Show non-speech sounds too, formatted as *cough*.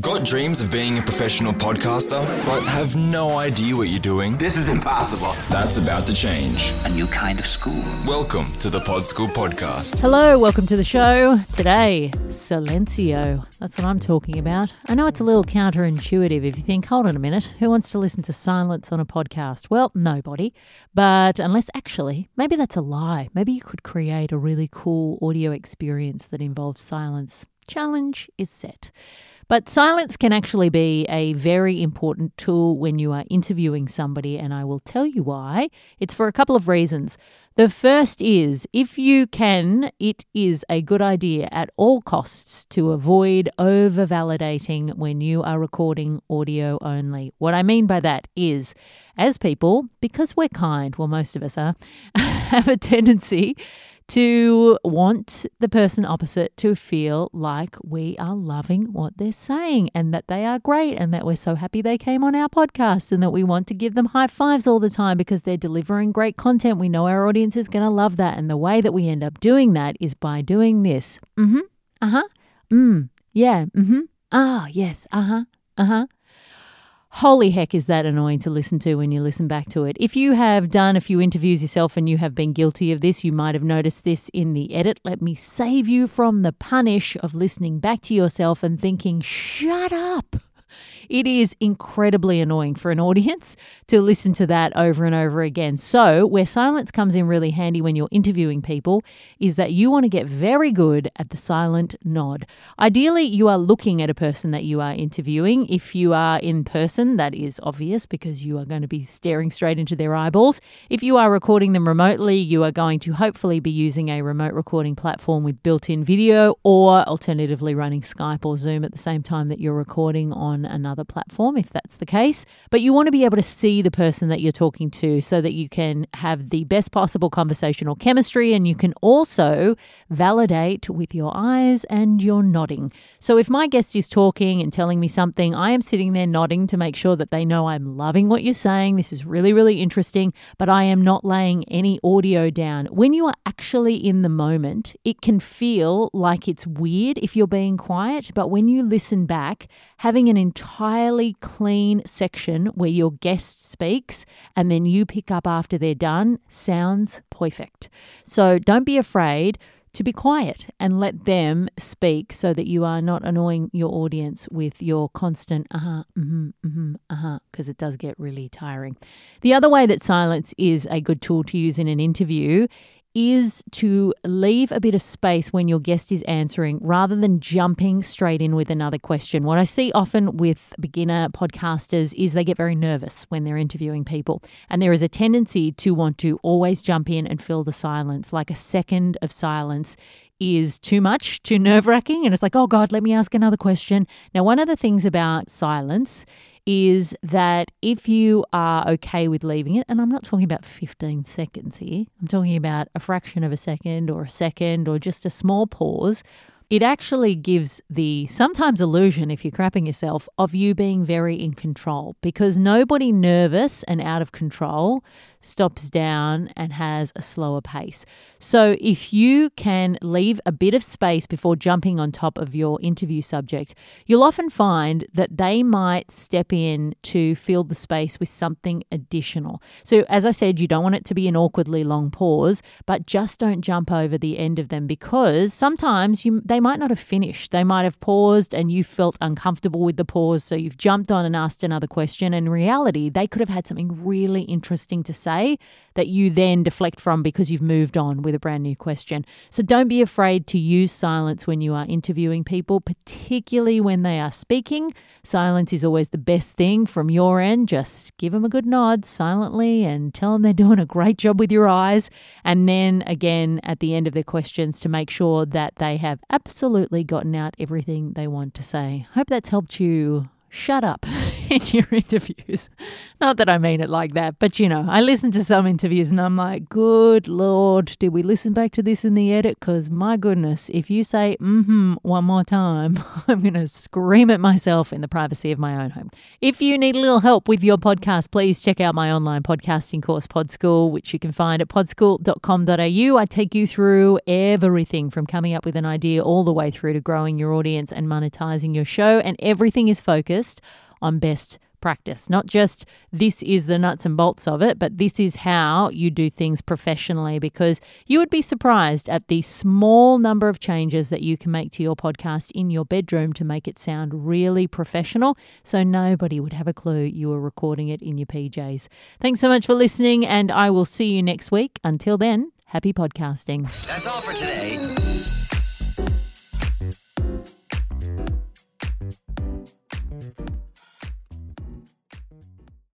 Got dreams of being a professional podcaster, but have no idea what you're doing? This is impossible. That's about to change. A new kind of school. Welcome to the PodSchool Podcast. Hello, welcome to the show. Today, silencio. That's what I'm talking about. I know it's a little counterintuitive if you think, hold on a minute, who wants to listen to silence on a podcast? Well, nobody. But unless actually, maybe that's a lie. Maybe you could create a really cool audio experience that involves silence. Challenge is set. But silence can actually be a very important tool when you are interviewing somebody, and I will tell you why. It's for a couple of reasons. The first is if you can, it is a good idea at all costs to avoid over validating when you are recording audio only. What I mean by that is, as people, because we're kind, well, most of us are, *laughs* have a tendency to want the person opposite to feel like we are loving what they're saying and that they are great and that we're so happy they came on our podcast and that we want to give them high fives all the time because they're delivering great content. We know our audience is going to love that. And the way that we end up doing that is by doing this. Mm hmm. Uh huh. Mm. Yeah. Mm hmm. Ah, yes. Uh huh. Uh huh. Holy heck, is that annoying to listen to when you listen back to it. If you have done a few interviews yourself and you have been guilty of this, you might have noticed this in the edit. Let me save you from the punish of listening back to yourself and thinking, shut up. It is incredibly annoying for an audience to listen to that over and over again. So, where silence comes in really handy when you're interviewing people is that you want to get very good at the silent nod. Ideally, you are looking at a person that you are interviewing. If you are in person, that is obvious because you are going to be staring straight into their eyeballs. If you are recording them remotely, you are going to hopefully be using a remote recording platform with built in video or alternatively running Skype or Zoom at the same time that you're recording on another platform if that's the case. But you want to be able to see the person that you're talking to so that you can have the best possible conversational chemistry and you can also validate with your eyes and your nodding. So if my guest is talking and telling me something, I am sitting there nodding to make sure that they know I'm loving what you're saying. This is really, really interesting, but I am not laying any audio down. When you are actually in the moment, it can feel like it's weird if you're being quiet, but when you listen back, having an entirely clean section where your guest speaks and then you pick up after they're done sounds perfect. So don't be afraid to be quiet and let them speak so that you are not annoying your audience with your constant uh huh, mm hmm, mm hmm, uh huh, because it does get really tiring. The other way that silence is a good tool to use in an interview is to leave a bit of space when your guest is answering rather than jumping straight in with another question. What I see often with beginner podcasters is they get very nervous when they're interviewing people. And there is a tendency to want to always jump in and fill the silence. Like a second of silence is too much, too nerve wracking. And it's like, oh God, let me ask another question. Now, one of the things about silence is that if you are okay with leaving it, and I'm not talking about 15 seconds here, I'm talking about a fraction of a second or a second or just a small pause, it actually gives the sometimes illusion, if you're crapping yourself, of you being very in control because nobody nervous and out of control stops down and has a slower pace. So if you can leave a bit of space before jumping on top of your interview subject, you'll often find that they might step in to fill the space with something additional. So as I said, you don't want it to be an awkwardly long pause, but just don't jump over the end of them because sometimes you they might not have finished. They might have paused and you felt uncomfortable with the pause, so you've jumped on and asked another question. In reality, they could have had something really interesting to say that you then deflect from because you've moved on with a brand new question. So don't be afraid to use silence when you are interviewing people, particularly when they are speaking. Silence is always the best thing from your end. Just give them a good nod silently and tell them they're doing a great job with your eyes. And then again at the end of their questions to make sure that they have absolutely gotten out everything they want to say. Hope that's helped you shut up *laughs* *laughs* in your interviews. Not that I mean it like that, but you know, I listen to some interviews and I'm like, good Lord, did we listen back to this in the edit? Because my goodness, if you say mm hmm one more time, *laughs* I'm going to scream at myself in the privacy of my own home. If you need a little help with your podcast, please check out my online podcasting course, PodSchool, which you can find at podschool.com.au. I take you through everything from coming up with an idea all the way through to growing your audience and monetizing your show, and everything is focused on best practice. Not just this is the nuts and bolts of it, but this is how you do things professionally because you would be surprised at the small number of changes that you can make to your podcast in your bedroom to make it sound really professional. So nobody would have a clue you were recording it in your PJs. Thanks so much for listening, and I will see you next week. Until then, happy podcasting. That's all for today.